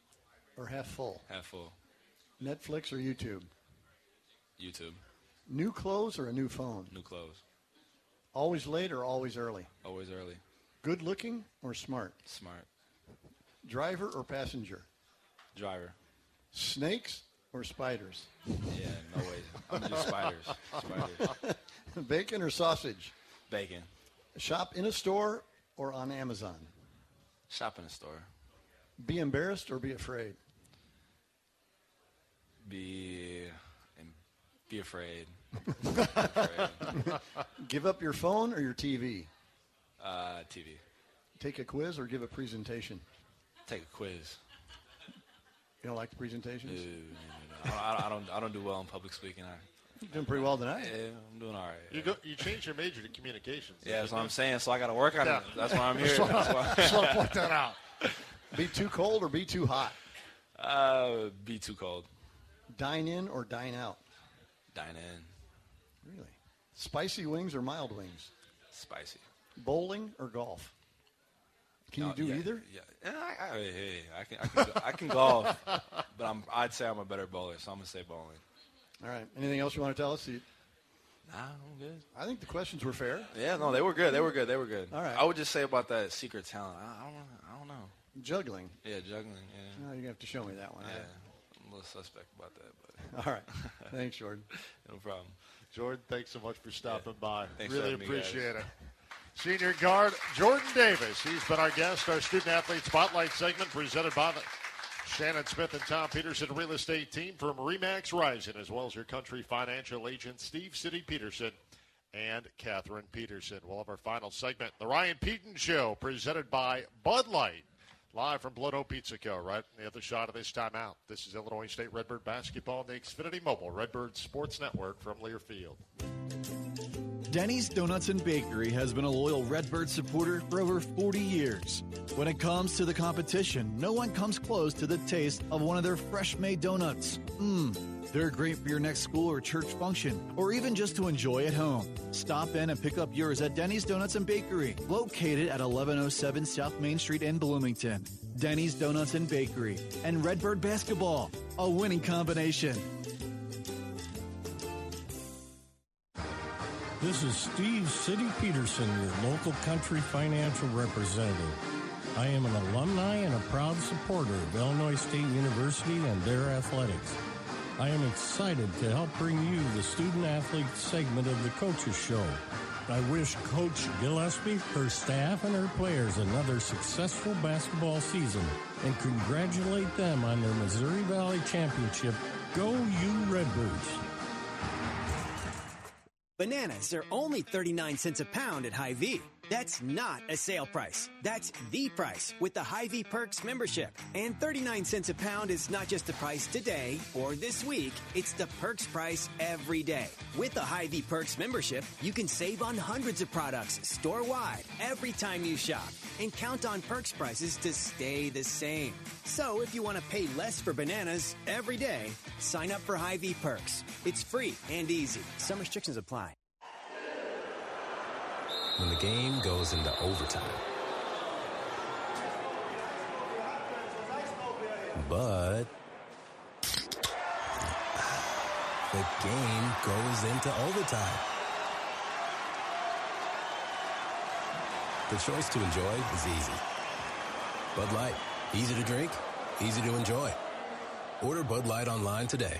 or half full? Half full. Netflix or YouTube? YouTube. New clothes or a new phone? New clothes. Always late or always early? Always early. Good looking or smart? Smart. Driver or passenger? Driver. Snakes or spiders? Yeah, no way. I'm just spiders. Spiders. [laughs] Bacon or sausage? Bacon. Shop in a store or on Amazon? Shop in a store. Be embarrassed or be afraid? Be be afraid. [laughs] Be afraid. Give up your phone or your TV? Uh, TV. Take a quiz or give a presentation? Take a quiz. You don't like the No, presentations? no, no, no. I, I, I don't. I don't do well in public speaking. I, You're doing pretty well tonight. yeah, I'm doing all right. You go. You changed your major to communications. Yeah, that's what I'm saying. So I got to work on Yeah. it. That's why I'm here. Just wanna- just wanna point that out. Be too cold or be too hot? Uh, be too cold. Dine in or dine out? Dine in. Really? Spicy wings or mild wings? Spicy. Bowling or golf? Can you No, do yeah, either? Yeah, yeah I, I, hey, I can. I can, go- I can golf, [laughs] but I'm. I'd say I'm a better bowler, so I'm gonna say bowling. All right. Anything else you want to tell us? You- Nah, I'm good. I think the questions were fair. Yeah, no, they were good. They were good. They were good. All right. I would just say about that secret talent. I, I don't. I don't know. Juggling. Yeah, juggling. Yeah. No, you're going to have to show me that one. Yeah, I'm a little suspect about that, but [laughs] All right. [laughs] Thanks, Jordan. no problem. Jordan, thanks so much for stopping by. Thanks for really me, guys. appreciate it. Senior guard Jordan Davis. He's been our guest. Our student athlete spotlight segment presented by the Shannon Smith and Tom Peterson real estate team from Remax Rising, as well as your country financial agent Steve City Peterson and Catherine Peterson. We'll have our final segment, the Ryan Pedon Show, presented by Bud Light. Live from Blono Pizza Co. Right in the other shot of this timeout. This is Illinois State Redbird basketball, on the Xfinity Mobile Redbird Sports Network from Learfield. Denny's Donuts and Bakery has been a loyal Redbird supporter for over 40 years. When it comes to the competition, no one comes close to the taste of one of their fresh made donuts. Mmm, they're great for your next school or church function, or even just to enjoy at home. Stop in and pick up yours at Denny's Donuts and Bakery, located at 1107 South Main Street in Bloomington. Denny's Donuts and Bakery and Redbird Basketball, a winning combination. This is Steve City Peterson, your local country financial representative. I am an alumni and a proud supporter of Illinois State University and their athletics. I am excited to help bring you the student athlete segment of the Coaches Show. I wish Coach Gillespie, her staff, and her players another successful basketball season and congratulate them on their Missouri Valley Championship. Go you Redbirds! Bananas are only 39 cents a pound at Hy-Vee. That's not a sale price. That's the price with the Hy-Vee Perks membership. And 39 cents a pound is not just the price today or this week, it's the perks price every day. With the Hy-Vee Perks membership, you can save on hundreds of products store-wide every time you shop and count on perks prices to stay the same. So if you want to pay less for bananas every day, sign up for Hy-Vee Perks. It's free and easy. Some restrictions apply. When the game goes into overtime. But the game goes into overtime. The choice to enjoy is easy. Bud Light, easy to drink, easy to enjoy. Order Bud Light online today.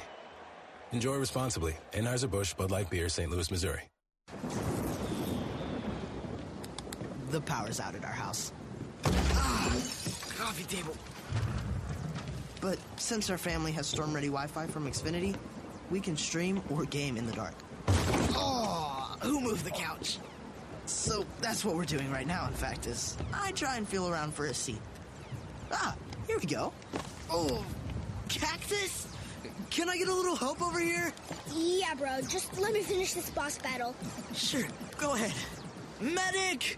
Enjoy responsibly. Anheuser-Busch Bud Light Beer, St. Louis, Missouri. The power's out at our house. Ah, coffee table. But since our family has storm-ready Wi-Fi from Xfinity, we can stream or game in the dark. Oh, who moved the couch? So that's what we're doing right now, in fact, is I try and feel around for a seat. Ah, here we go. Oh, cactus? Can I get a little help over here? Yeah, bro. Just let me finish this boss battle. Sure, go ahead. Medic!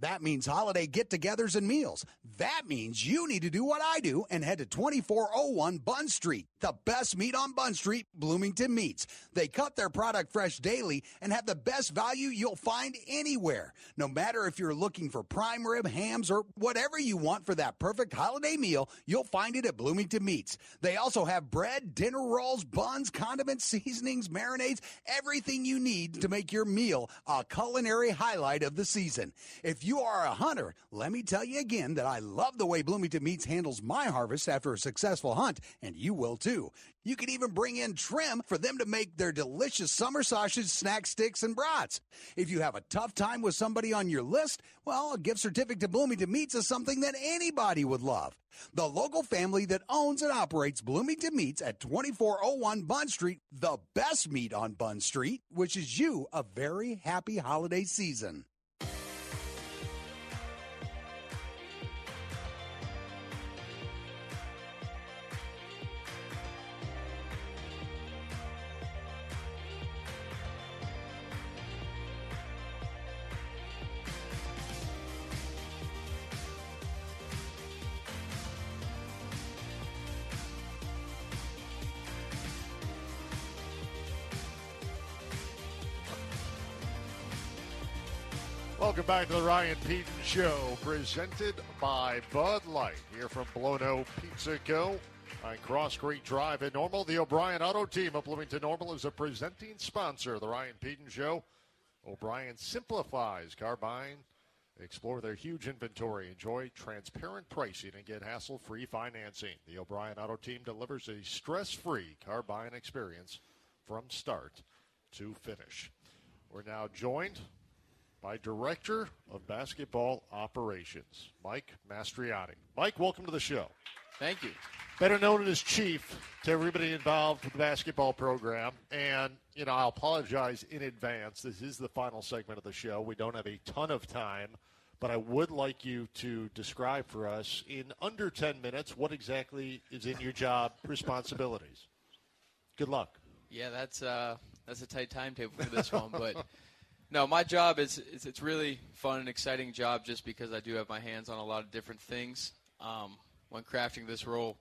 That means holiday get togethers and meals. That means you need to do what I do and head to 2401 Bunn Street, the best meat on Bunn Street, Bloomington Meats. They cut their product fresh daily and have the best value you'll find anywhere. No matter if you're looking for prime rib, hams, or whatever you want for that perfect holiday meal, you'll find it at Bloomington Meats. They also have bread, dinner rolls, buns, condiments, seasonings, marinades, everything you need to make your meal a culinary highlight of the season. If you are a hunter, let me tell you again that I love the way Bloomington Meats handles my harvest after a successful hunt, and you will too. You can even bring in trim for them to make their delicious summer sausage, snack sticks, and brats. If you have a tough time with somebody on your list, well, a gift certificate to Bloomington Meats is something that anybody would love. The local family that owns and operates Bloomington Meats at 2401 Bunn Street, the best meat on Bunn Street, wishes you a very happy holiday season. Welcome back to the Ryan Pedon Show, presented by Bud Light. Here from Blono Pizza Co. on Cross Creek Drive in Normal. The O'Brien Auto Team of Bloomington Normal is a presenting sponsor of the Ryan Pedon Show. O'Brien simplifies car buying. Explore their huge inventory. Enjoy transparent pricing and get hassle free financing. The O'Brien Auto Team delivers a stress free car buying experience from start to finish. We're now joined by Director of Basketball Operations, Mike Mastriani. Mike, welcome to the show. Thank you. Better known as Chief to everybody involved with the basketball program. And, you know, I'll apologize in advance. This is the final segment of the show. We don't have a ton of time, but I would like you to describe for us in under 10 minutes what exactly is in your job [laughs] responsibilities. Good luck. Yeah, that's uh, that's a tight timetable for this one, but no, my job is, is it's really fun and exciting job just because I do have my hands on a lot of different things. Um, when crafting this role,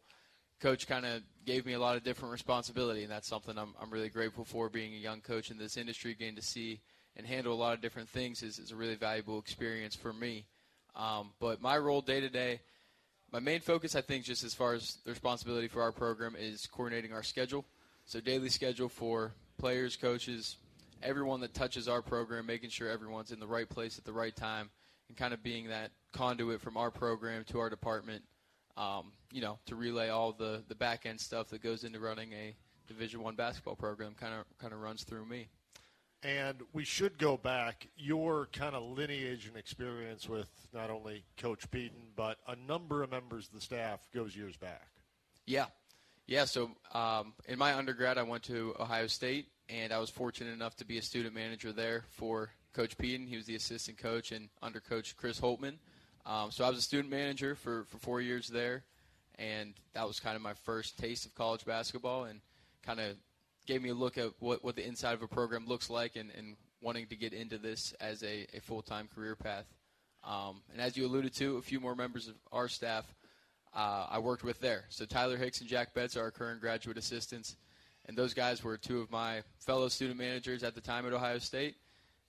coach kind of gave me a lot of different responsibility, and that's something I'm, I'm really grateful for. Being a young coach in this industry, getting to see and handle a lot of different things is, is a really valuable experience for me. Um, but my role day to day, my main focus, I think, just as far as the responsibility for our program, is coordinating our schedule. So daily schedule for players, coaches, everyone that touches our program, making sure everyone's in the right place at the right time, and kind of being that conduit from our program to our department. Um, you know, to relay all the the back end stuff that goes into running a Division One basketball program, kind of kind of runs through me. And we should go back your kind of lineage and experience with not only Coach Pedon, but a number of members of the staff goes years back. Yeah, yeah. So um, in my undergrad, I went to Ohio State, and I was fortunate enough to be a student manager there for Coach Pedon. He was the assistant coach, and under Coach Chris Holtmann. Um, so I was a student manager for, for four years there, and that was kind of my first taste of college basketball, and kind of gave me a look at what, what the inside of a program looks like, and, and wanting to get into this as a, a full time career path. Um, and as you alluded to, a few more members of our staff uh, I worked with there. So Tyler Hicks and Jack Betts are our current graduate assistants, and those guys were two of my fellow student managers at the time at Ohio State,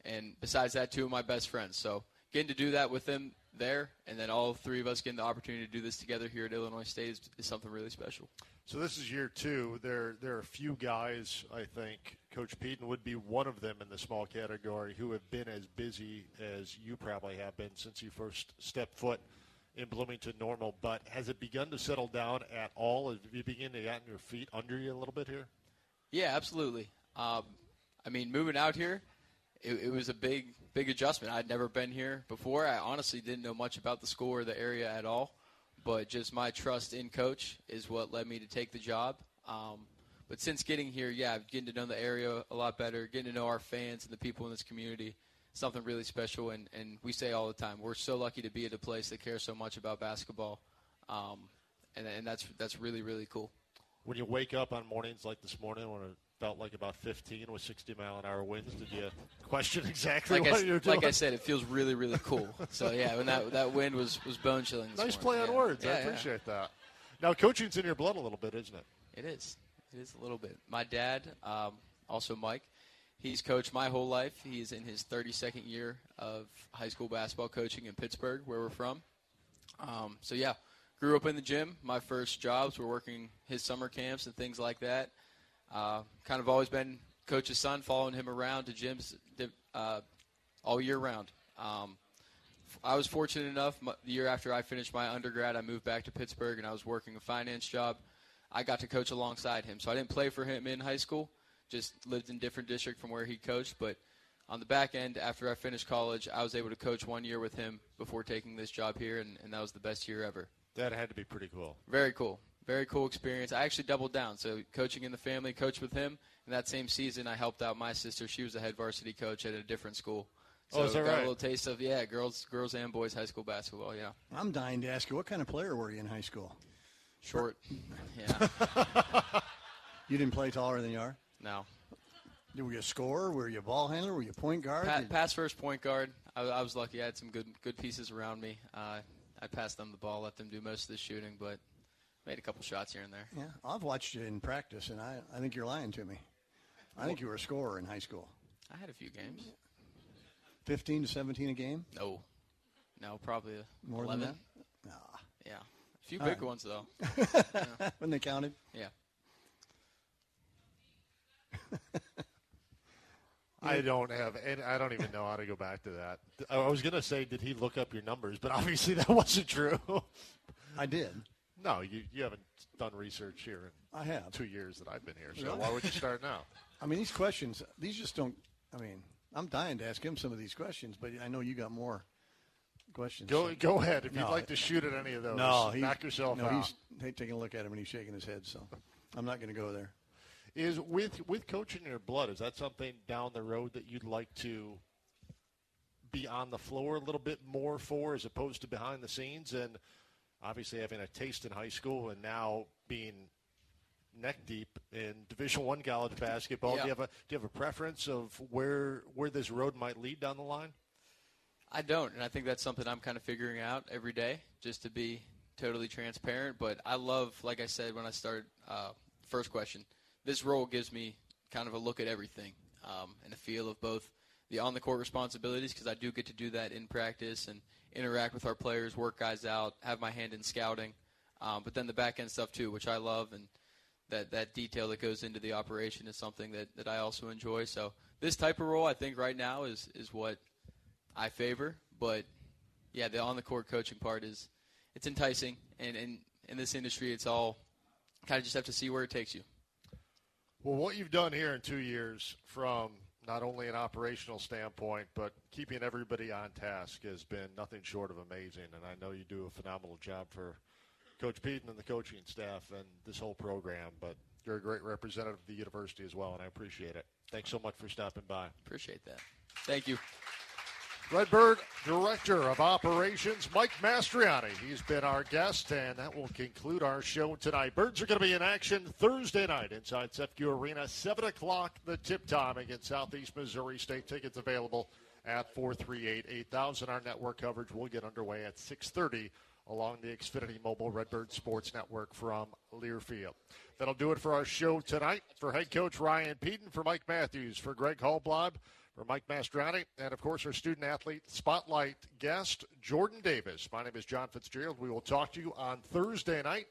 and besides that, two of my best friends. So getting to do that with them there, and then all three of us getting the opportunity to do this together here at Illinois State is, is something really special. So this is year two. There, there are a few guys. I think Coach Pedon would be one of them in the small category who have been as busy as you probably have been since you first stepped foot in Bloomington Normal. But has it begun to settle down at all? Have you begin to get your feet under you a little bit here? Yeah, absolutely. Um, I mean, moving out here, it, it, was a big, big adjustment. I'd never been here before. I honestly didn't know much about the school or the area at all but just my trust in coach is what led me to take the job. Um, but since getting here, yeah, getting to know the area a lot better, getting to know our fans and the people in this community, something really special. And, and we say all the time, we're so lucky to be at a place that cares so much about basketball, um, and, and that's that's really really cool. When you wake up on mornings like this morning, when it felt like about 15 with 60 mile an hour winds, did you question [laughs] exactly like what I, you're doing? Like I said, it feels really really cool. [laughs] so yeah, when that that wind was was bone chilling. Nice morning. play on yeah. words. Yeah, I appreciate yeah. that. Now coaching's in your blood a little bit, isn't it? It is. It is a little bit. My dad, um, also Mike, he's coached my whole life. He's in his 32nd year of high school basketball coaching in Pittsburgh, where we're from. Um, so yeah, grew up in the gym. My first jobs were working his summer camps and things like that. Uh, kind of always been coach's son, following him around to gyms uh, all year round. Um, I was fortunate enough. The year after I finished my undergrad, I moved back to Pittsburgh and I was working a finance job. I got to coach alongside him, so I didn't play for him in high school. Just lived in a different district from where he coached, but on the back end, after I finished college, I was able to coach one year with him before taking this job here, and, and that was the best year ever. That had to be pretty cool. Very cool. Very cool experience. I actually doubled down. So coaching in the family, coached with him. And that same season, I helped out my sister. She was a head varsity coach at a different school. So oh, is that got right? a little taste of yeah, girls, girls and boys high school basketball. Yeah. I'm dying to ask you, what kind of player were you in high school? Short. [laughs] Yeah. you didn't play taller than you are. No. Were you a scorer? Were you a ball handler? Were you a point guard? Pa- pass first point guard. I, I, was lucky. I had some good good pieces around me. Uh, I passed them the ball, let them do most of the shooting, but made a couple shots here and there. Yeah, I've watched you in practice, and I, I think you're lying to me. I think you were a scorer in high school. I had a few games. 15 to 17 a game? No. No, probably More 11. than that? Nah. Yeah. A few All big right. ones, though. [laughs] Yeah. when they counted? Yeah. [laughs] I don't have, and I don't even know how to go back to that. I was going to say, did he look up your numbers? But [laughs] obviously that wasn't true. I did. No, you, you haven't done research here in I have. two years that I've been here. So Really? why would you start now? [laughs] I mean, these questions, these just don't, I mean, I'm dying to ask him some of these questions, but I know you got more questions. Go So- go ahead if you'd like to shoot at any of those. No, he, knock yourself no, out. he's taking a look at him and he's shaking his head, so I'm not going to go there. Is with with coaching your blood, is that something down the road that you'd like to be on the floor a little bit more for, as opposed to behind the scenes? And obviously, having a taste in high school and now being neck deep in Division One college basketball, do you have a do you have a preference of where where this road might lead down the line? I don't, and I think that's something I'm kind of figuring out every day, just to be totally transparent. But I love, like I said when I started, uh, first question, this role gives me kind of a look at everything um, and a feel of both the on the court responsibilities because I do get to do that in practice and interact with our players, work guys out, have my hand in scouting, um, but then the back end stuff too, which I love and. That, that detail that goes into the operation is something that, that I also enjoy. So this type of role, I think right now is, is what I favor, but yeah, the on the court coaching part is it's enticing, and, and in this industry, it's all kind of just have to see where it takes you. Well, what you've done here in two years, from not only an operational standpoint, but keeping everybody on task, has been nothing short of amazing. And I know you do a phenomenal job for Coach Pedon and the coaching staff and this whole program. But you're a great representative of the university as well, and I appreciate it. Thanks so much for stopping by. Appreciate that. Thank you. Redbird Director of Operations, Mike Mastriani. He's been our guest, and that will conclude our show tonight. Birds are going to be in action Thursday night inside CEFCU Arena, 7 o'clock, the tip time against Southeast Missouri State. Tickets available at 438-8000. Our network coverage will get underway at 630 along the Xfinity Mobile Redbird Sports Network from Learfield. That'll do it for our show tonight. For head coach Ryan Pedon, for Mike Matthews, for Greg Hallblad, for Mike Mastriani, and of course our student athlete spotlight guest, Jordan Davis. My name is John Fitzgerald. We will talk to you on Thursday night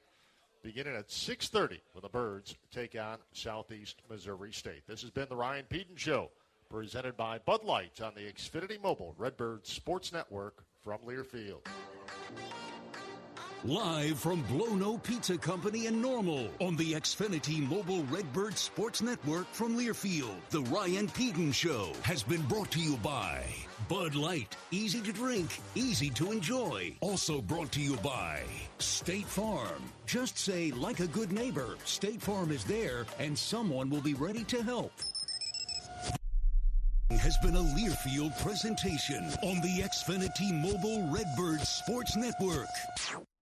beginning at 6.30 when the Birds take on Southeast Missouri State. This has been the Ryan Pedon Show, presented by Bud Light on the Xfinity Mobile Redbird Sports Network from Learfield. Live from Blono Pizza Company in Normal on the Xfinity Mobile Redbird Sports Network from Learfield. The Ryan Pedon Show has been brought to you by Bud Light. Easy to drink, easy to enjoy. Also brought to you by State Farm. Just say, like a good neighbor, State Farm is there and someone will be ready to help has been a Learfield presentation on the Xfinity Mobile Redbird Sports Network.